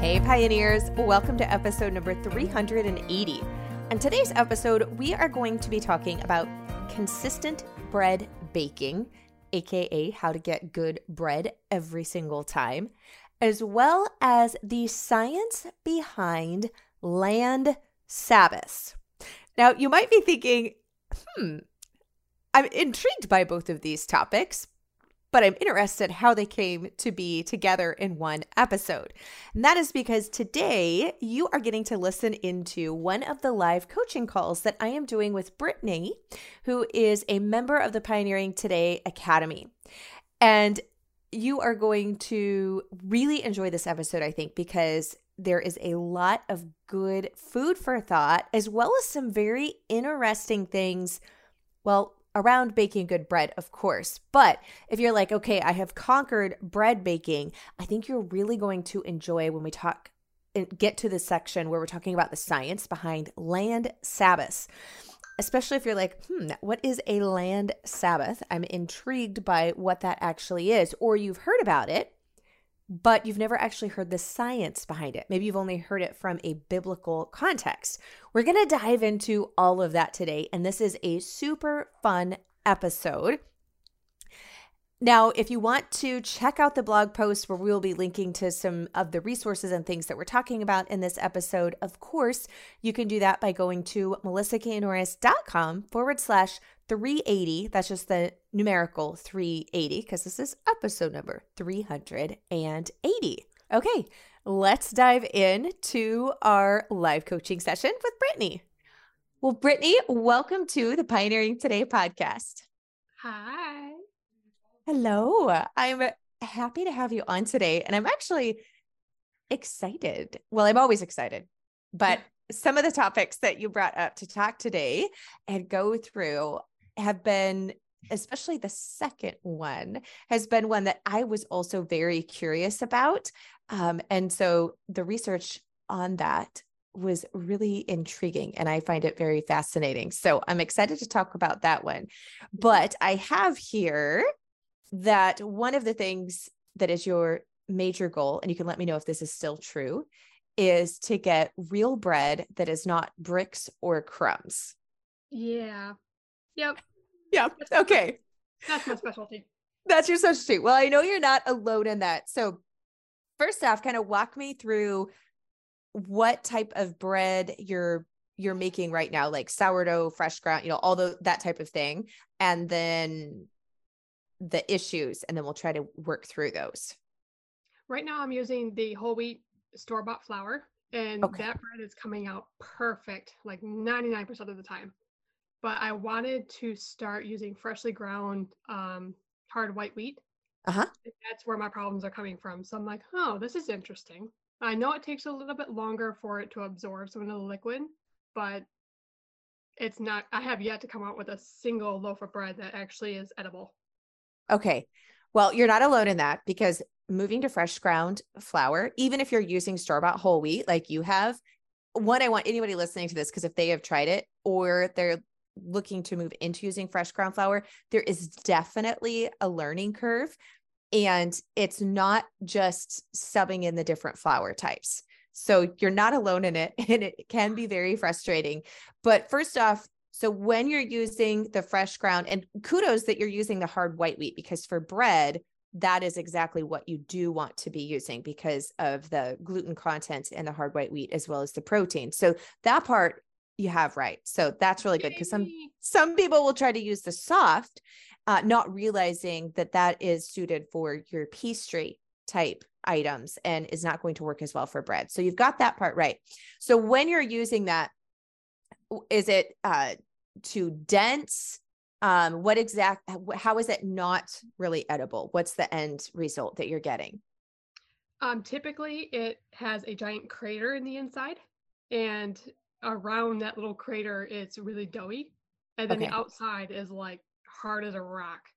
Hey, Pioneers! Welcome to episode number 380. On today's episode, we are going to be talking about consistent bread baking, aka how to get good bread every single time, as well as the science behind land Sabbaths. Now, you might be thinking, hmm, I'm intrigued by both of these topics, but I'm interested how they came to be together in one episode. And that is because today you are getting to listen into one of the live coaching calls that I am doing with Brittany, who is a member of the Pioneering Today Academy. And you are going to really enjoy this episode, I think, because there is a lot of good food for thought, as well as some very interesting things. Well, around baking good bread, of course. But if you're like, okay, I have conquered bread baking, I think you're really going to enjoy when we talk and get to the section where we're talking about the science behind land Sabbaths. Especially if you're like, hmm, what is a land Sabbath? I'm intrigued by what that actually is. Or you've heard about it, but you've never actually heard the science behind it. Maybe you've only heard it from a biblical context. We're going to dive into all of that today, and this is a super fun episode. Now, if you want to check out the blog post where we'll be linking to some of the resources and things that we're talking about in this episode, of course, you can do that by going to melissaknorris.com forward slash 380. That's just the numerical 380 because this is episode number 380. Okay, let's dive in to our live coaching session with Brittany. Well, Brittany, welcome to the Pioneering Today podcast. Hi. Hello. I'm happy to have you on today. And I'm actually excited. Well, I'm always excited, but some of the topics that you brought up to talk today and go through have been especially the second one has been one that I was also very curious about. Um, and so the research on that was really intriguing and I find it very fascinating. So I'm excited to talk about that one. But I have here that one of the things that is your major goal, and you can let me know if this is still true, is to get real bread that is not bricks or crumbs. Yeah. Yep. Yeah. Okay. That's my specialty. That's your specialty. Well, I know you're not alone in that. So, first off, kind of walk me through what type of bread you're you're making right now, like sourdough, fresh ground, you know, all the that type of thing, and then the issues, and then we'll try to work through those. Right now, I'm using the whole wheat store bought flour, and okay. that bread is coming out perfect, like 99% of the time but I wanted to start using freshly ground um, hard white wheat. Uh huh. That's where my problems are coming from. So I'm like, oh, this is interesting. I know it takes a little bit longer for it to absorb some of the liquid, but it's not, I have yet to come out with a single loaf of bread that actually is edible. Okay. Well, you're not alone in that because moving to fresh ground flour, even if you're using store bought whole wheat like you have, one, I want anybody listening to this because if they have tried it or they're looking to move into using fresh ground flour, there is definitely a learning curve. And it's not just subbing in the different flour types. So you're not alone in it, and it can be very frustrating. But first off, so when you're using the fresh ground, and kudos that you're using the hard white wheat, because for bread, that is exactly what you do want to be using because of the gluten content in the hard white wheat as well as the protein. So that part you have right. So that's really good because some some people will try to use the soft, uh, not realizing that that is suited for your pastry type items and is not going to work as well for bread. So you've got that part right. So when you're using that, is it uh, too dense? Um, what exact? How is it not really edible? What's the end result that you're getting? Um, typically, it has a giant crater in the inside, and around that little crater it's really doughy and then okay. the outside is like hard as a rock.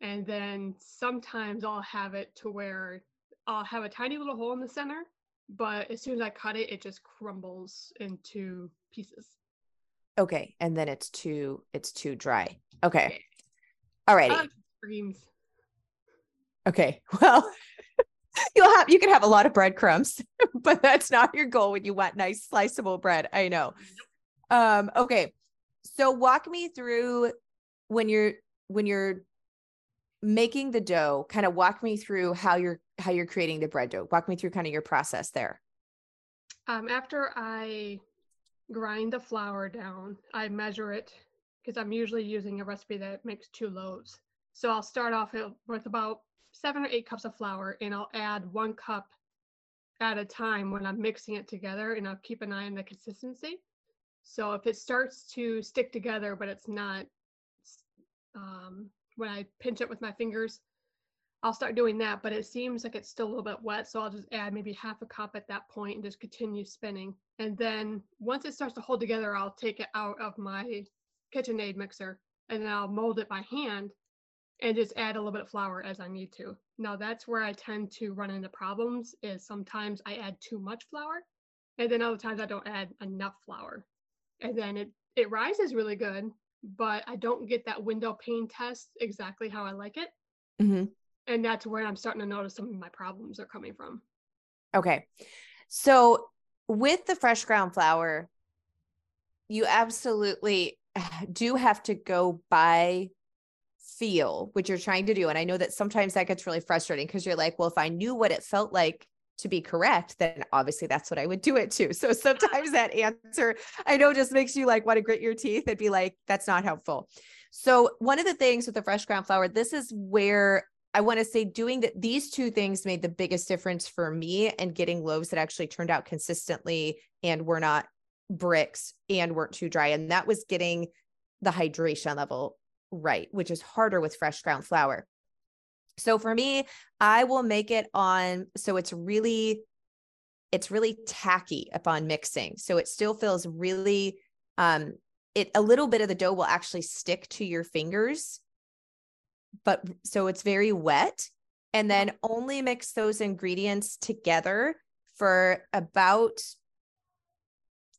And then sometimes i'll have it to where i'll have a tiny little hole in the center but as soon as i cut it it just crumbles into pieces. Okay and then it's too it's too dry. Okay. All righty. Okay well You'll have you can have a lot of breadcrumbs, but that's not your goal when you want nice sliceable bread. I know. Um, okay. So walk me through when you're when you're making the dough, kind of walk me through how you're how you're creating the bread dough. Walk me through kind of your process there. Um, after I grind the flour down, I measure it because I'm usually using a recipe that makes two loaves. So I'll start off with about seven or eight cups of flour and I'll add one cup at a time when I'm mixing it together and I'll keep an eye on the consistency. So if it starts to stick together, but it's not, um, when I pinch it with my fingers, I'll start doing that, but it seems like it's still a little bit wet. So I'll just add maybe half a cup at that point and just continue spinning. And then once it starts to hold together, I'll take it out of my KitchenAid mixer and then I'll mold it by hand and just add a little bit of flour as I need to. Now that's where I tend to run into problems is sometimes I add too much flour and then other times I don't add enough flour. And then it, it rises really good, but I don't get that window pane test exactly how I like it. Mm-hmm. And that's where I'm starting to notice some of my problems are coming from. Okay. So with the fresh ground flour, you absolutely do have to go by feel what you're trying to do. And I know that sometimes that gets really frustrating because you're like, well, if I knew what it felt like to be correct, then obviously that's what I would do it to. So sometimes that answer I know just makes you like want to grit your teeth and be like, that's not helpful. So one of the things with the fresh ground flour, this is where I want to say doing that these two things made the biggest difference for me and getting loaves that actually turned out consistently and were not bricks and weren't too dry. And that was getting the hydration level right, which is harder with fresh ground flour. So for me, I will make it on so it's really it's really tacky upon mixing. So it still feels really um it a little bit of the dough will actually stick to your fingers. But so it's very wet and then only mix those ingredients together for about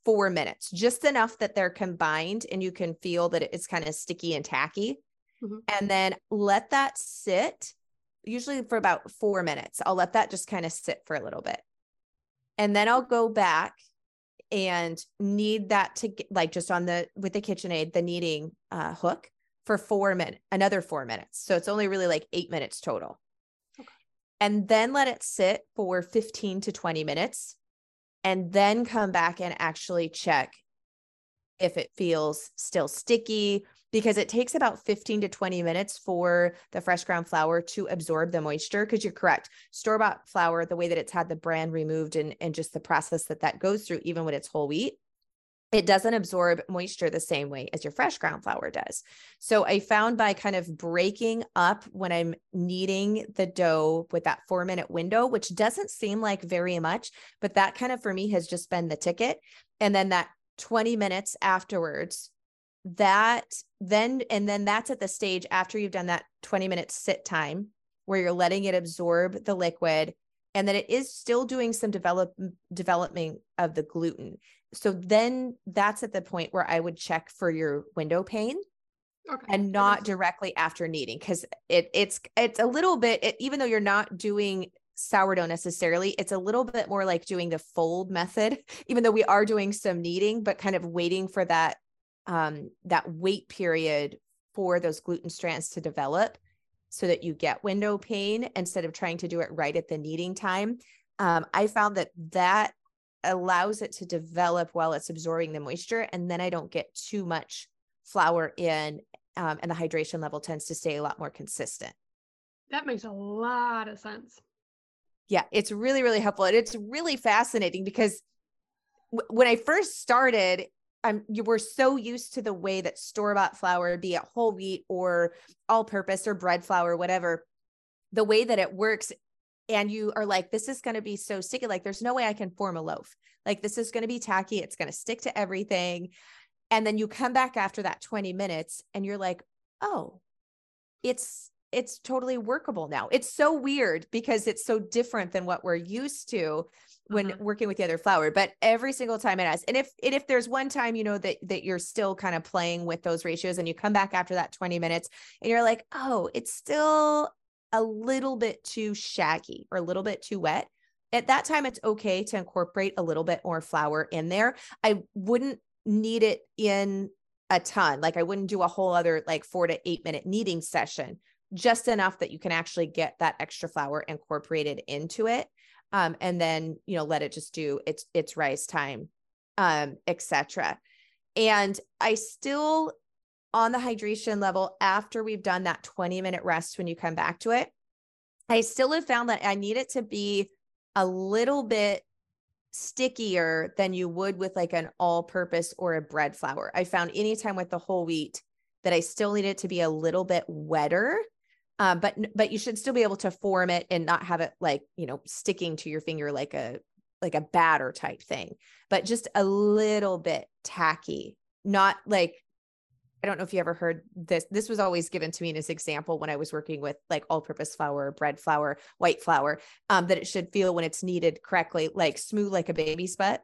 four minutes, just enough that they're combined and you can feel that it's kind of sticky and tacky. Mm-hmm. And then let that sit, usually for about four minutes. I'll let that just kind of sit for a little bit. And then I'll go back and knead that to get, like just on the with the KitchenAid, the kneading uh, hook for four minutes, another four minutes. So it's only really like eight minutes total. Okay. And then let it sit for 15 to 20 minutes and then come back and actually check if it feels still sticky because it takes about 15 to 20 minutes for the fresh ground flour to absorb the moisture because you're correct store bought flour the way that it's had the bran removed and, and just the process that that goes through even when it's whole wheat it doesn't absorb moisture the same way as your fresh ground flour does. So I found by kind of breaking up when I'm kneading the dough with that four minute window, which doesn't seem like very much, but that kind of for me has just been the ticket. And then that 20 minutes afterwards, that then, and then that's at the stage after you've done that 20 minute sit time where you're letting it absorb the liquid and that it is still doing some develop development of the gluten so then that's at the point where I would check for your window pane. Okay. And not directly after kneading because it it's it's a little bit it, even though you're not doing sourdough necessarily it's a little bit more like doing the fold method even though we are doing some kneading but kind of waiting for that um that wait period for those gluten strands to develop so that you get window pane instead of trying to do it right at the kneading time um, i found that that allows it to develop while it's absorbing the moisture and then i don't get too much flour in um, and the hydration level tends to stay a lot more consistent. That makes a lot of sense. Yeah it's really really helpful and it's really fascinating because w- when i first started I'm you were so used to the way that store bought flour, be it whole wheat or all purpose or bread flour, whatever, the way that it works and you are like, this is going to be so sticky. Like, there's no way I can form a loaf. Like, this is going to be tacky. It's going to stick to everything. And then you come back after that 20 minutes and you're like, oh, it's, it's totally workable now. It's so weird because it's so different than what we're used to when uh-huh. working with the other flour but every single time it has and if and if there's one time you know that that you're still kind of playing with those ratios and you come back after that 20 minutes and you're like oh it's still a little bit too shaggy or a little bit too wet, at that time it's okay to incorporate a little bit more flour in there. I wouldn't knead it in a ton. Like I wouldn't do a whole other like 4 to 8 minute kneading session. Just enough that you can actually get that extra flour incorporated into it. Um, and then, you know, let it just do its its rise time, um, etc. And I still on the hydration level after we've done that 20 minute rest when you come back to it, I still have found that I need it to be a little bit stickier than you would with like an all purpose or a bread flour. I found anytime with the whole wheat that I still need it to be a little bit wetter. Um, but but you should still be able to form it and not have it like you know sticking to your finger like a like a batter type thing, but just a little bit tacky, not like I don't know if you ever heard this. This was always given to me as this example when I was working with like all purpose flour, bread flour, white flour, um, that it should feel when it's kneaded correctly, like smooth like a baby's butt.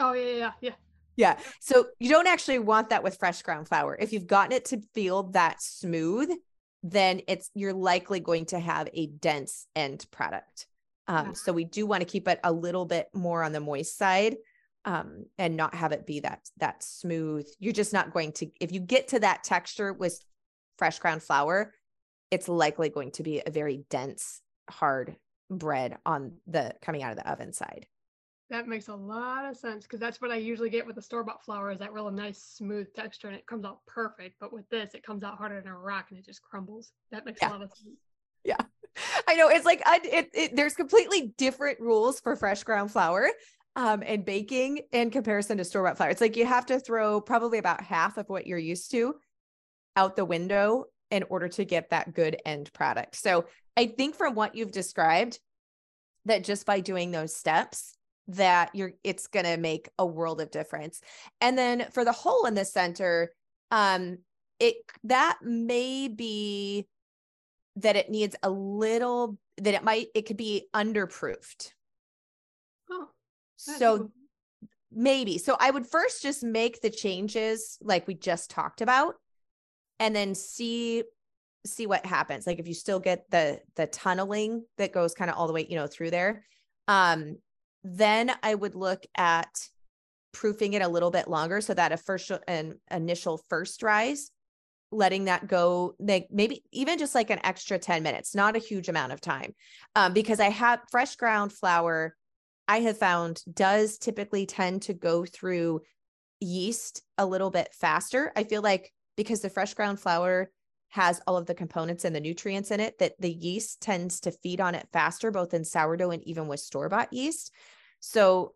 Oh, yeah, yeah, yeah. Yeah. So you don't actually want that with fresh ground flour. If you've gotten it to feel that smooth, then it's you're likely going to have a dense end product. Um. So we do want to keep it a little bit more on the moist side um, and not have it be that that smooth. You're just not going to if you get to that texture with fresh ground flour, it's likely going to be a very dense, hard bread on the coming out of the oven side. That makes a lot of sense because that's what I usually get with the store bought flour is that real nice smooth texture and it comes out perfect. But with this, it comes out harder than a rock and it just crumbles. That makes yeah. a lot of sense. Yeah. I know it's like I, it, it, there's completely different rules for fresh ground flour um, and baking in comparison to store bought flour. It's like you have to throw probably about half of what you're used to out the window in order to get that good end product. So I think from what you've described, that just by doing those steps, that you're it's going to make a world of difference. And then for the hole in the center, um, it that may be that it needs a little that it might it could be underproofed so maybe. So I would first just make the changes like we just talked about and then see see what happens. Like if you still get the the tunneling that goes kind of all the way, you know, through there. Um then I would look at proofing it a little bit longer so that a first an initial first rise letting that go like maybe even just like an extra 10 minutes not a huge amount of time um, because i have fresh ground flour I have found does typically tend to go through yeast a little bit faster. I feel like because the fresh ground flour has all of the components and the nutrients in it, that the yeast tends to feed on it faster, both in sourdough and even with store bought yeast. So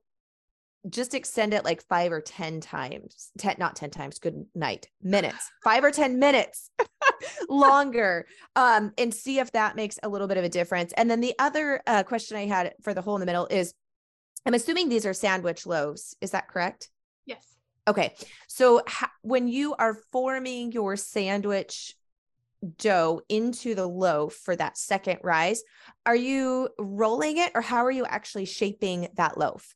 just extend it like five or 10 times, 10, not 10 times, good night, minutes, five or 10 minutes longer, um, and see if that makes a little bit of a difference. And then the other uh, question I had for the hole in the middle is I'm assuming these are sandwich loaves. Is that correct? Yes. Okay. So ha- when you are forming your sandwich dough into the loaf for that second rise, are you rolling it or how are you actually shaping that loaf?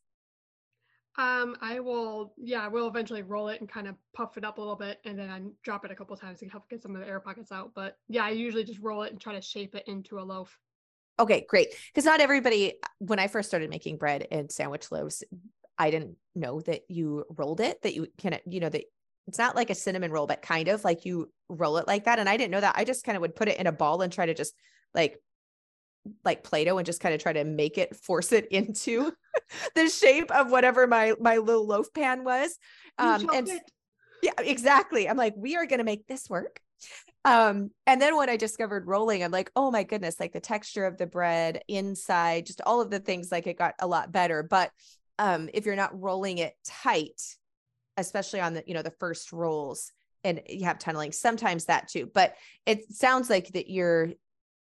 Um, I will, yeah, I will eventually roll it and kind of puff it up a little bit and then I drop it a couple times to help get some of the air pockets out. But yeah, I usually just roll it and try to shape it into a loaf. Okay, great. Because not everybody, when I first started making bread and sandwich loaves, I didn't know that you rolled it, that you can, you know, that it's not like a cinnamon roll, but kind of like you roll it like that. And I didn't know that. I just kind of would put it in a ball and try to just like, like Play-Doh and just kind of try to make it, force it into the shape of whatever my, my little loaf pan was. Um, and yeah, exactly. I'm like, we are going to make this work. Um, and then when I discovered rolling, I'm like, oh my goodness, like the texture of the bread inside, just all of the things, like it got a lot better. But um, if you're not rolling it tight, especially on the, you know, the first rolls and you have tunneling, sometimes that too. But it sounds like that you're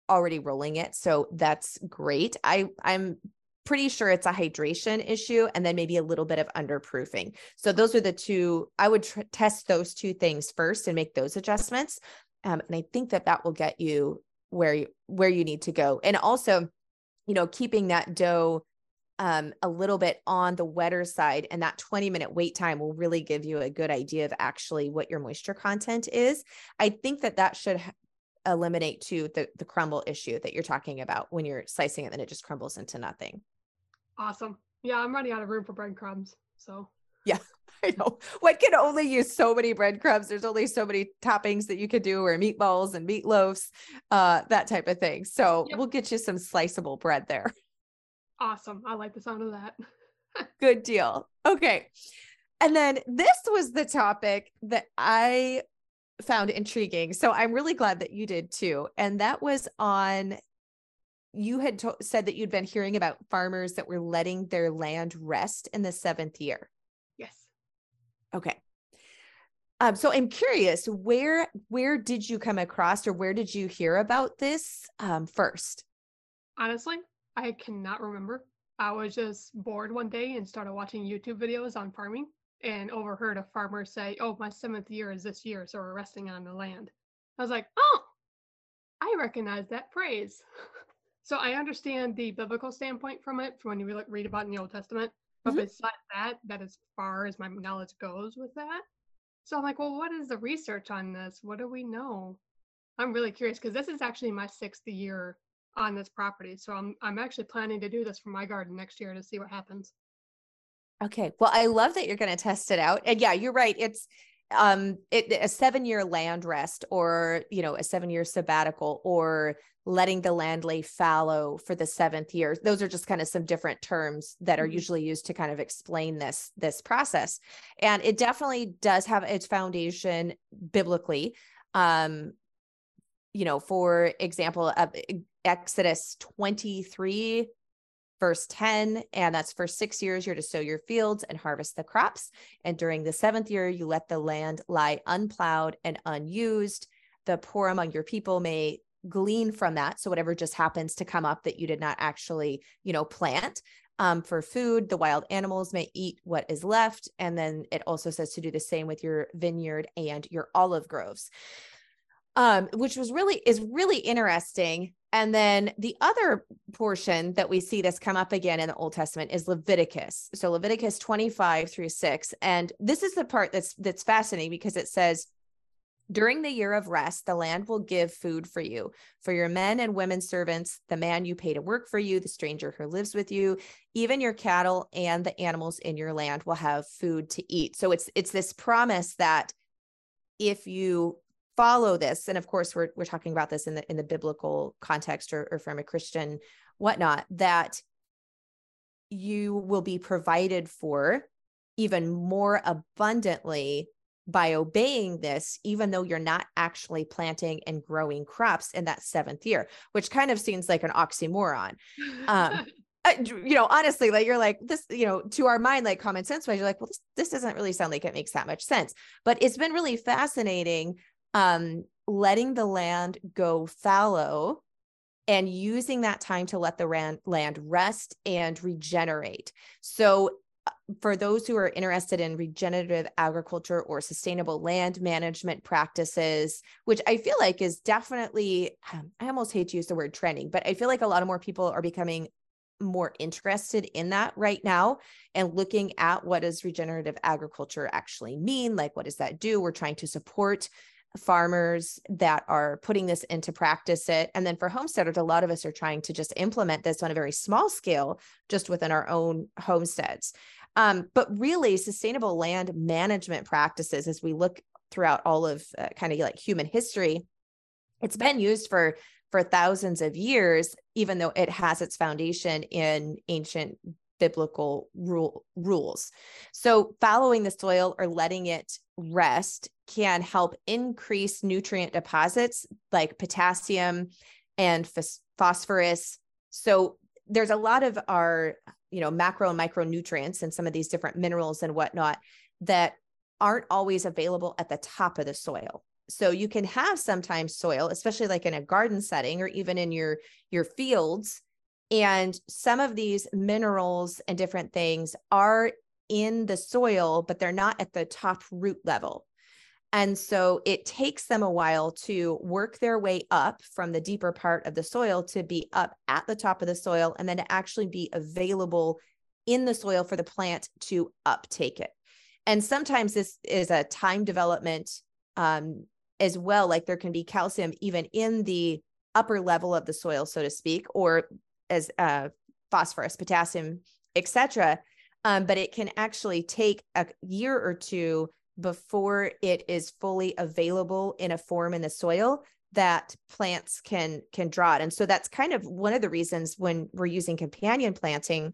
already rolling it. So that's great. I I'm pretty sure it's a hydration issue and then maybe a little bit of underproofing. So those are the two I would tr- test those two things first and make those adjustments. Um, and I think that that will get you where you where you need to go. And also, you know, keeping that dough um, a little bit on the wetter side and that 20 minute wait time will really give you a good idea of actually what your moisture content is. I think that that should eliminate to the the crumble issue that you're talking about when you're slicing it and it just crumbles into nothing. Awesome. Yeah, I'm running out of room for breadcrumbs. So yeah, I know. One can only use so many breadcrumbs. There's only so many toppings that you could do, or meatballs and meatloaves, uh, that type of thing. So yep. we'll get you some sliceable bread there. Awesome. I like the sound of that. Good deal. Okay. And then this was the topic that I found intriguing. So I'm really glad that you did too. And that was on you had to- said that you'd been hearing about farmers that were letting their land rest in the seventh year. Okay. Um, so I'm curious, where where did you come across, or where did you hear about this um, first? Honestly, I cannot remember. I was just bored one day and started watching YouTube videos on farming, and overheard a farmer say, "Oh, my seventh year is this year, so we're resting on the land." I was like, "Oh, I recognize that phrase." So I understand the biblical standpoint from it, from when you read about in the Old Testament. But mm-hmm. besides that, that as far as my knowledge goes with that. So I'm like, well, what is the research on this? What do we know? I'm really curious because this is actually my sixth year on this property. So I'm I'm actually planning to do this for my garden next year to see what happens. Okay. Well, I love that you're going to test it out. And yeah, you're right. It's um it, a 7 year land rest or, you know, a 7 year sabbatical or letting the land lay fallow for the seventh year those are just kind of some different terms that are mm-hmm. usually used to kind of explain this this process and it definitely does have its foundation biblically um you know for example uh, exodus 23 verse 10 and that's for six years you're to sow your fields and harvest the crops. And during the seventh year you let the land lie unplowed and unused. The poor among your people may glean from that. So whatever just happens to come up that you did not actually you know plant um, for food the wild animals may eat what is left. And then it also says to do the same with your vineyard and your olive groves. Um, which was really is really interesting and then the other portion that we see this come up again in the Old Testament is Leviticus. So Leviticus 25 through 6. And this is the part that's that's fascinating because it says, during the year of rest, the land will give food for you, for your men and women servants, the man you pay to work for you, the stranger who lives with you, even your cattle and the animals in your land will have food to eat. So it's it's this promise that if you follow this, and of course we're we're talking about this in the in the biblical context or, or from a Christian whatnot, that you will be provided for even more abundantly by obeying this, even though you're not actually planting and growing crops in that seventh year, which kind of seems like an oxymoron. Um, uh, you know, honestly, like you're like this, you know, to our mind, like common sense wise, you're like, well, this, this doesn't really sound like it makes that much sense. But it's been really fascinating um, letting the land go fallow and using that time to let the ran- land rest and regenerate. So for those who are interested in regenerative agriculture or sustainable land management practices, which I feel like is definitely, um, I almost hate to use the word trending, but I feel like a lot of more people are becoming more interested in that right now and looking at what does regenerative agriculture actually mean like what does that do we're trying to support farmers that are putting this into practice it. And then for homesteaders a lot of us are trying to just implement this on a very small scale just within our own homesteads. Um, but really, sustainable land management practices, as we look throughout all of uh, kind of like human history, it's been used for for thousands of years, even though it has its foundation in ancient biblical rule, rules. So, fallowing the soil or letting it rest can help increase nutrient deposits like potassium and phosphorus. So, there's a lot of our you know macro and micronutrients and some of these different minerals and whatnot that aren't always available at the top of the soil so you can have sometimes soil especially like in a garden setting or even in your your fields and some of these minerals and different things are in the soil but they're not at the top root level and so it takes them a while to work their way up from the deeper part of the soil to be up at the top of the soil and then to actually be available in the soil for the plant to uptake it. And sometimes this is a time development um, as well. Like there can be calcium even in the upper level of the soil, so to speak, or as uh, phosphorus, potassium, etc. Um, but it can actually take a year or two before it is fully available in a form in the soil that plants can can draw it. And so that's kind of one of the reasons when we're using companion planting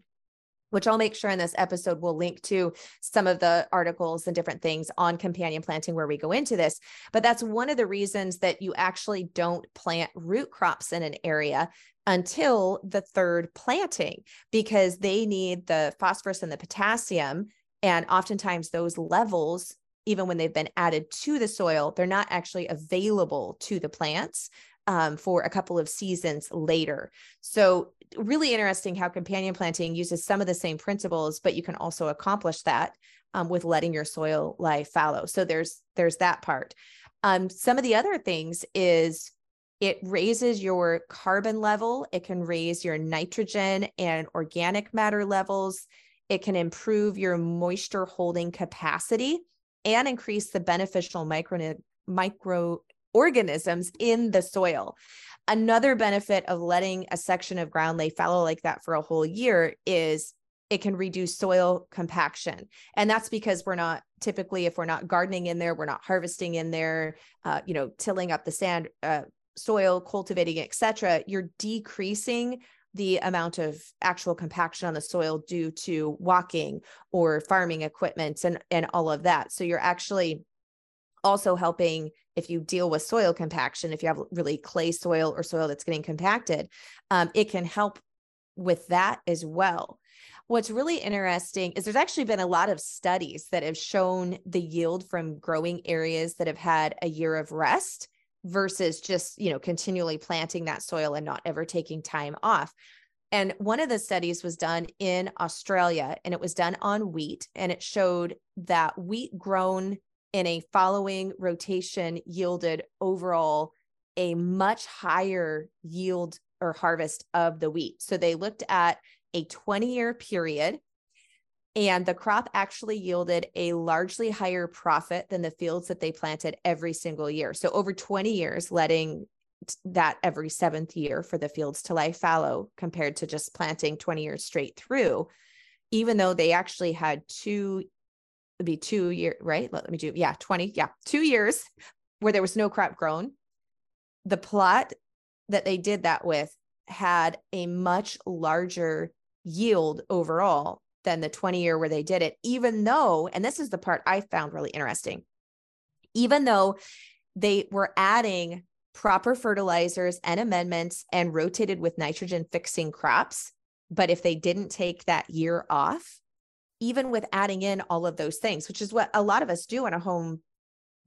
which I'll make sure in this episode we'll link to some of the articles and different things on companion planting where we go into this. But that's one of the reasons that you actually don't plant root crops in an area until the third planting because they need the phosphorus and the potassium. And oftentimes those levels, even when they've been added to the soil, they're not actually available to the plants um, for a couple of seasons later. So, really interesting how companion planting uses some of the same principles, but you can also accomplish that um, with letting your soil lie fallow. So there's there's that part. Um, some of the other things is it raises your carbon level. It can raise your nitrogen and organic matter levels. It can improve your moisture holding capacity and increase the beneficial micro micro organisms in the soil. Another benefit of letting a section of ground lay fallow like that for a whole year is it can reduce soil compaction. And that's because we're not typically, if we're not gardening in there, we're not harvesting in there, uh, you know, tilling up the sand, uh, soil, cultivating, etc. You're decreasing the amount of actual compaction on the soil due to walking or farming equipment and and all of that. So you're actually also helping if you deal with soil compaction, if you have really clay soil or soil that's getting compacted, um, it can help with that as well. What's really interesting is there's actually been a lot of studies that have shown the yield from growing areas that have had a year of rest versus just, you know, continually planting that soil and not ever taking time off. And one of the studies was done in Australia and it was done on wheat and it showed that wheat grown in a fallowing rotation yielded overall a much higher yield or harvest of the wheat. So they looked at a 20 year period and the crop actually yielded a largely higher profit than the fields that they planted every single year. So over 20 years, letting that every seventh year for the fields to lie fallow compared to just planting 20 years straight through, even though they actually had two would be two year, right? Let me do, yeah, 20, yeah, two years where there was no crop grown. The plot that they did that with had a much larger yield overall than the 20 year where they did it, even though, and this is the part I found really interesting, even though they were adding proper fertilizers and amendments and rotated with nitrogen fixing crops. But if they didn't take that year off, even with adding in all of those things, which is what a lot of us do in a home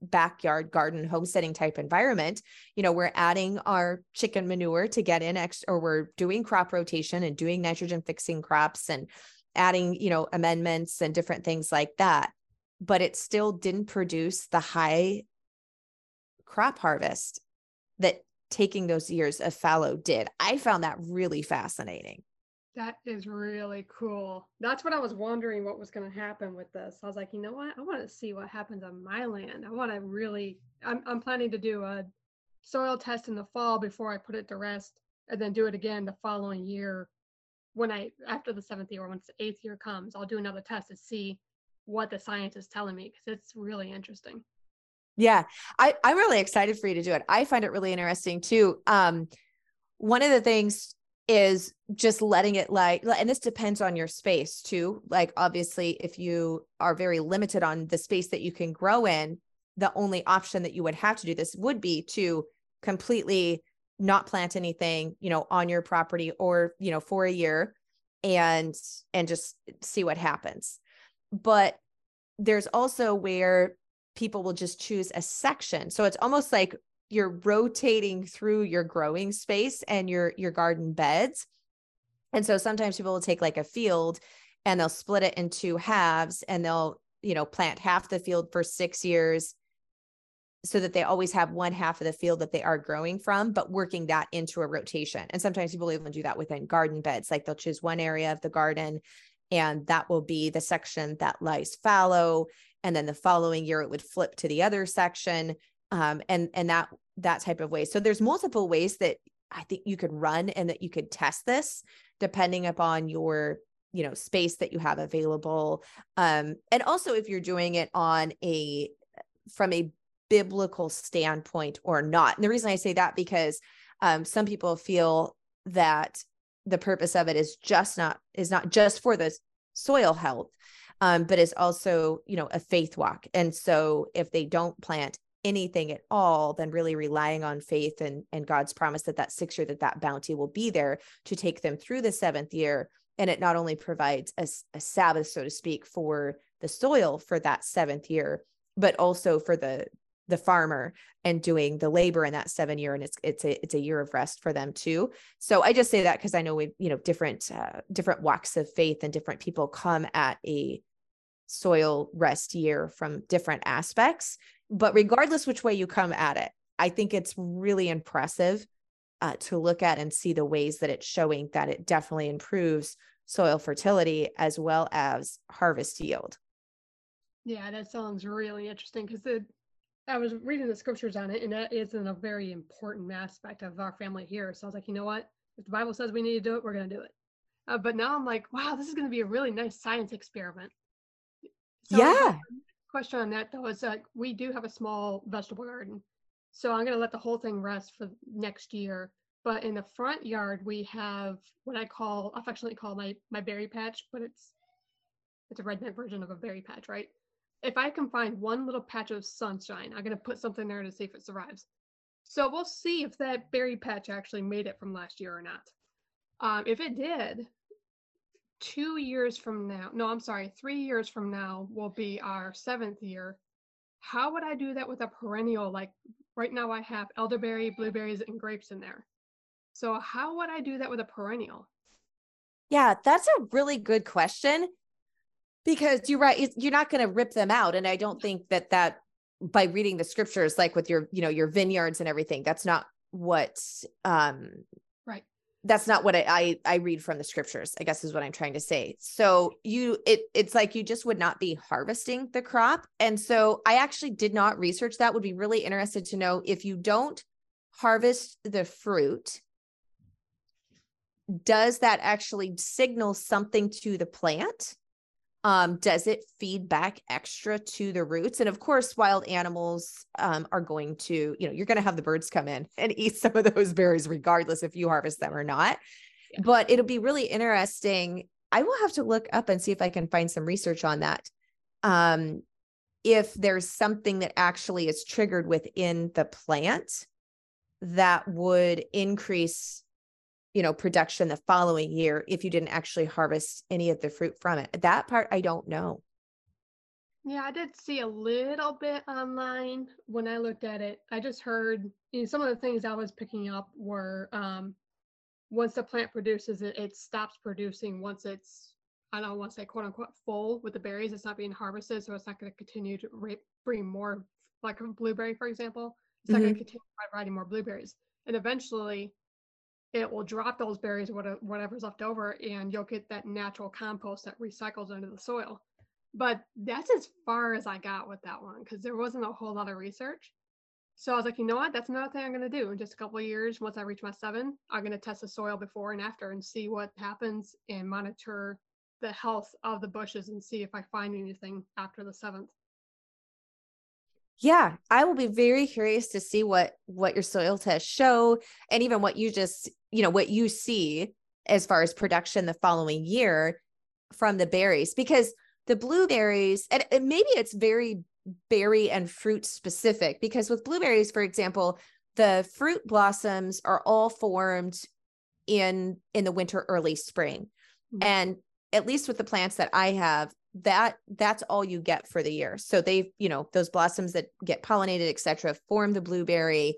backyard garden homesteading type environment. You know we're adding our chicken manure to get in extra or we're doing crop rotation and doing nitrogen fixing crops and adding you know amendments and different things like that. But it still didn't produce the high crop harvest that taking those years of fallow did. I found that really fascinating that is really cool. That's what I was wondering what was going to happen with this. I was like, you know what? I want to see what happens on my land. I want to really, I'm, I'm planning to do a soil test in the fall before I put it to rest and then do it again the following year when I, after the seventh year, or once the eighth year comes, I'll do another test to see what the science is telling me because it's really interesting. Yeah, I, I'm really excited for you to do it. I find it really interesting too. Um, one of the things is just letting it like and this depends on your space too. Like obviously if you are very limited on the space that you can grow in the only option that you would have to do this would be to completely not plant anything you know on your property or you know for a year and and just see what happens. But there's also where people will just choose a section. So it's almost like you're rotating through your growing space and your your garden beds. And so sometimes people will take like a field and they'll split it into halves and they'll you know plant half the field for 6 years so that they always have one half of the field that they are growing from but working that into a rotation. And sometimes people even do that within garden beds like they'll choose one area of the garden and that will be the section that lies fallow. And then the following year it would flip to the other section um, and and that that type of way. So there's multiple ways that I think you could run and that you could test this depending upon your you know space that you have available. Um and also if you're doing it on a from a biblical standpoint or not. And the reason i say that because um some people feel that the purpose of it is just not is not just for the soil health um but is also you know a faith walk. And so if they don't plant anything at all than really relying on faith and and God's promise that that sixth year that that bounty will be there to take them through the seventh year. And it not only provides a, a sabbath so to speak for the soil for that seventh year but also for the the farmer and doing the labor in that seven year. And it's it's a it's a year of rest for them too. So i just say that because i know we you know different uh, different walks of faith and different people come at a soil rest year from different aspects but regardless which way you come at it, I think it's really impressive uh, to look at and see the ways that it's showing that it definitely improves soil fertility as well as harvest yield. Yeah, that sounds really interesting because I was reading the scriptures on it, and that isn't a very important aspect of our family here. So I was like, you know what? If the Bible says we need to do it, we're going to do it. Uh, but now I'm like, wow, this is going to be a really nice science experiment. So yeah question on that though is that we do have a small vegetable garden. So I'm going to let the whole thing rest for next year. But in the front yard, we have what I call affectionately call my my berry patch, but it's it's a redneck version of a berry patch, right? If I can find one little patch of sunshine, I'm going to put something there to see if it survives. So we'll see if that berry patch actually made it from last year or not. Um, if it did, two years from now, no, I'm sorry, three years from now will be our seventh year. How would I do that with a perennial? Like right now, I have elderberry, blueberries, and grapes in there. So, how would I do that with a perennial? Yeah, that's a really good question because you're right. You're not going to rip them out. And I don't think that that by reading the scriptures, like with your, you know, your vineyards and everything, that's not what um that's not what I, I, I read from the scriptures i guess is what i'm trying to say. So you it it's like you just would not be harvesting the crop. And so i actually did not research that. Would be really interested to know if you don't harvest the fruit does that actually signal something to the plant um, does it feed back extra to the roots? And of course wild animals um, are going to you know you're going to have the birds come in and eat some of those berries regardless if you harvest them or not. Yeah. but it'll be really interesting. I will have to look up and see if i can find some research on that. Um, if there's something that actually is triggered within the plant that would increase you know production the following year if you didn't actually harvest any of the fruit from it. That part i don't know. Yeah i did see a little bit online when i looked at it. I just heard you know, some of the things i was picking up were um, once the plant produces it it stops producing once it's i don't want to say quote unquote full with the berries it's not being harvested so it's not going to continue to bring more like a blueberry for example. It's not mm-hmm. going to continue providing more blueberries. And eventually it will drop those berries, whatever's left over, and you'll get that natural compost that recycles into the soil. But that's as far as I got with that one because there wasn't a whole lot of research. So I was like, you know what? That's another thing I'm going to do in just a couple of years. Once I reach my seven, I'm going to test the soil before and after and see what happens and monitor the health of the bushes and see if I find anything after the seventh yeah i will be very curious to see what what your soil tests show and even what you just you know what you see as far as production the following year from the berries because the blueberries and, and maybe it's very berry and fruit specific because with blueberries for example the fruit blossoms are all formed in in the winter early spring mm-hmm. and at least with the plants that i have that that's all you get for the year. So they you know those blossoms that get pollinated etc form the blueberry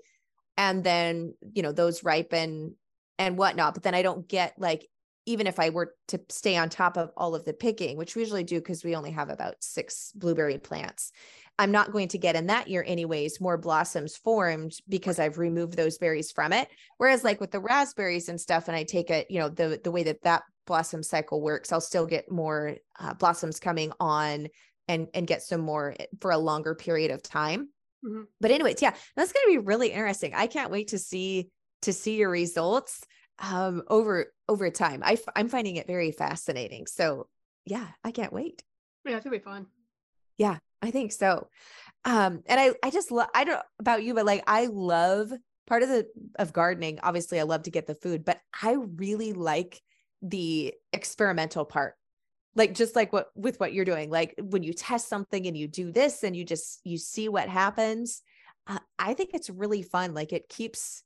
and then you know those ripen and whatnot. But then i don't get like even if i were to stay on top of all of the picking which we usually do because we only have about six blueberry plants i'm not going to get in that year anyways more blossoms formed because i've removed those berries from it. Whereas like with the raspberries and stuff and i take it you know the the way that that blossom cycle works i'll still get more uh, blossoms coming on and and get some more eh, for a longer period of time Mm-hmm. But anyways, yeah, that's going to be really interesting. I can't wait to see to see your results um over over time. I I'm finding it very fascinating. So, yeah, I can't wait. Yeah, it's to be fun. Yeah, I think so. Um and I I just love I don't about you but like I love part of the of gardening obviously I love to get the food, but I really like the experimental part. Like just like what with what you're doing like when you test something and you do this and you just you see what happens uh, i think it's really fun. Like it keeps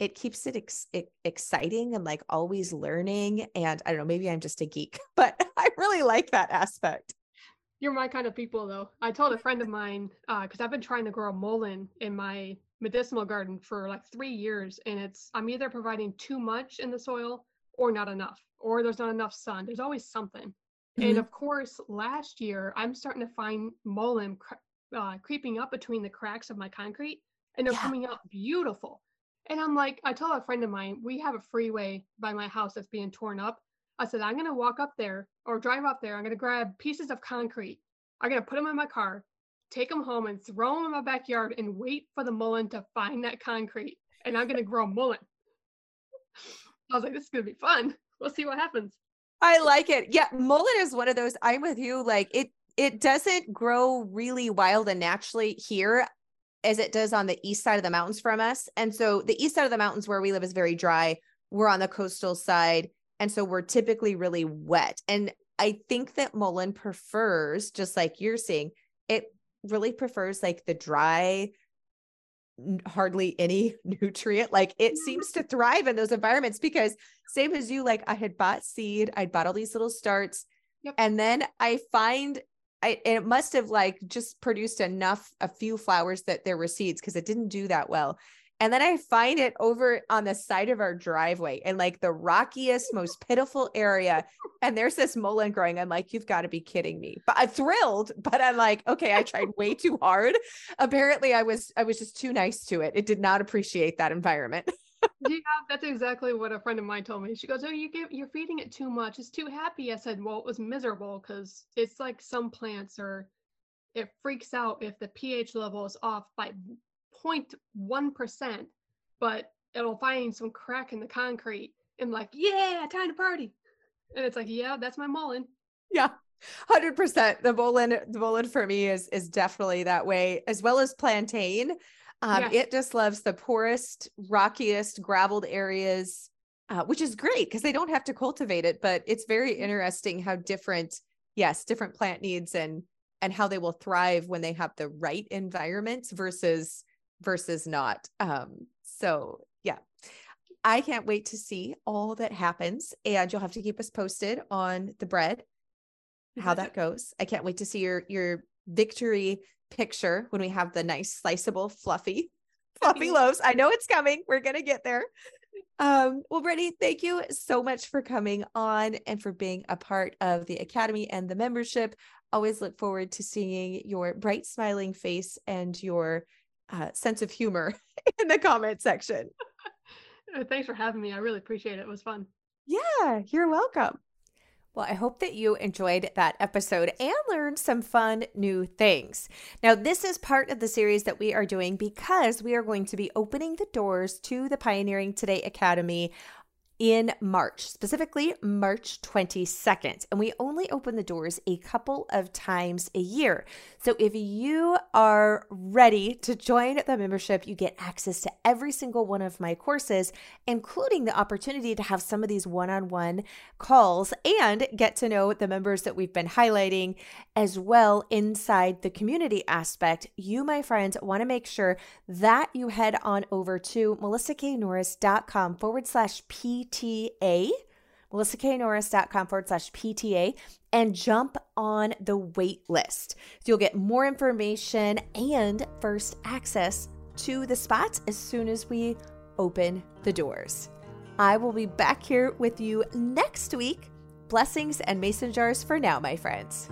it keeps it, ex- it exciting and like always learning. And i don't know maybe i'm just a geek but i really like that aspect. You're my kind of people though. I told a friend of mine because uh, i've been trying to grow a mullein in my medicinal garden for like three years. And it's i'm either providing too much in the soil or not enough or there's not enough sun there's always something Mm-hmm. And of course, last year I'm starting to find mullein uh, creeping up between the cracks of my concrete, and they're yeah. coming out beautiful. And I'm like, I told a friend of mine, we have a freeway by my house that's being torn up. I said, I'm gonna walk up there or drive up there. I'm gonna grab pieces of concrete. I'm gonna put them in my car, take them home, and throw them in my backyard, and wait for the mullein to find that concrete. And I'm gonna grow mullein. I was like, this is gonna be fun. We'll see what happens. I like it. Yeah, mullein is one of those. I'm with you. Like it, it doesn't grow really wild and naturally here as it does on the east side of the mountains from us. And so the east side of the mountains where we live is very dry. We're on the coastal side. And so we're typically really wet. And I think that mullein prefers, just like you're seeing, it really prefers like the dry, hardly any nutrient. Like it seems to thrive in those environments because same as you, like I had bought seed, I'd bought all these little starts. Yep. And then I find I it must have like just produced enough, a few flowers that there were seeds because it didn't do that well. And then I find it over on the side of our driveway in like the rockiest, most pitiful area. And there's this mullein growing. I'm like, you've got to be kidding me. But I'm thrilled, but I'm like, okay, I tried way too hard. Apparently I was I was just too nice to it. It did not appreciate that environment. yeah, that's exactly what a friend of mine told me. She goes, "Oh, you give you're feeding it too much. It's too happy." I said, "Well, it was miserable because it's like some plants are it freaks out if the pH level is off by 0.1%, but it'll find some crack in the concrete and like, yeah, time to party. And it's like, yeah, that's my mullein. Yeah. Hundred percent. The mullein, the mullein for me is is definitely that way, as well as plantain. Um, yeah. It just loves the poorest, rockiest, graveled areas, uh, which is great because they don't have to cultivate it. But it's very mm-hmm. interesting how different, yes, different plant needs and and how they will thrive when they have the right environment versus versus not. Um, so yeah, I can't wait to see all that happens. And you'll have to keep us posted on the bread, how that goes. I can't wait to see your your victory picture when we have the nice sliceable fluffy fluffy loaves. I know it's coming. We're gonna get there. Um, well, Brittany, thank you so much for coming on and for being a part of the Academy and the membership. Always look forward to seeing your bright, smiling face and your uh, sense of humor in the comment section. Uh, thanks for having me. I really appreciate it. It was fun. Yeah, you're welcome. Well, I hope that you enjoyed that episode and learned some fun new things. Now, this is part of the series that we are doing because we are going to be opening the doors to the Pioneering Today Academy in March, specifically March 22nd. And we only open the doors a couple of times a year. So if you are ready to join the membership, you get access to every single one of my courses, including the opportunity to have some of these one on one calls and get to know the members that we've been highlighting as well inside the community aspect. You, my friends, want to make sure that you head on over to melissaknorris.com forward slash P PTA, melissaknorris.com forward slash PTA, and jump on the wait list. So you'll get more information and first access to the spots as soon as we open the doors. I will be back here with you next week. Blessings and mason jars for now, my friends.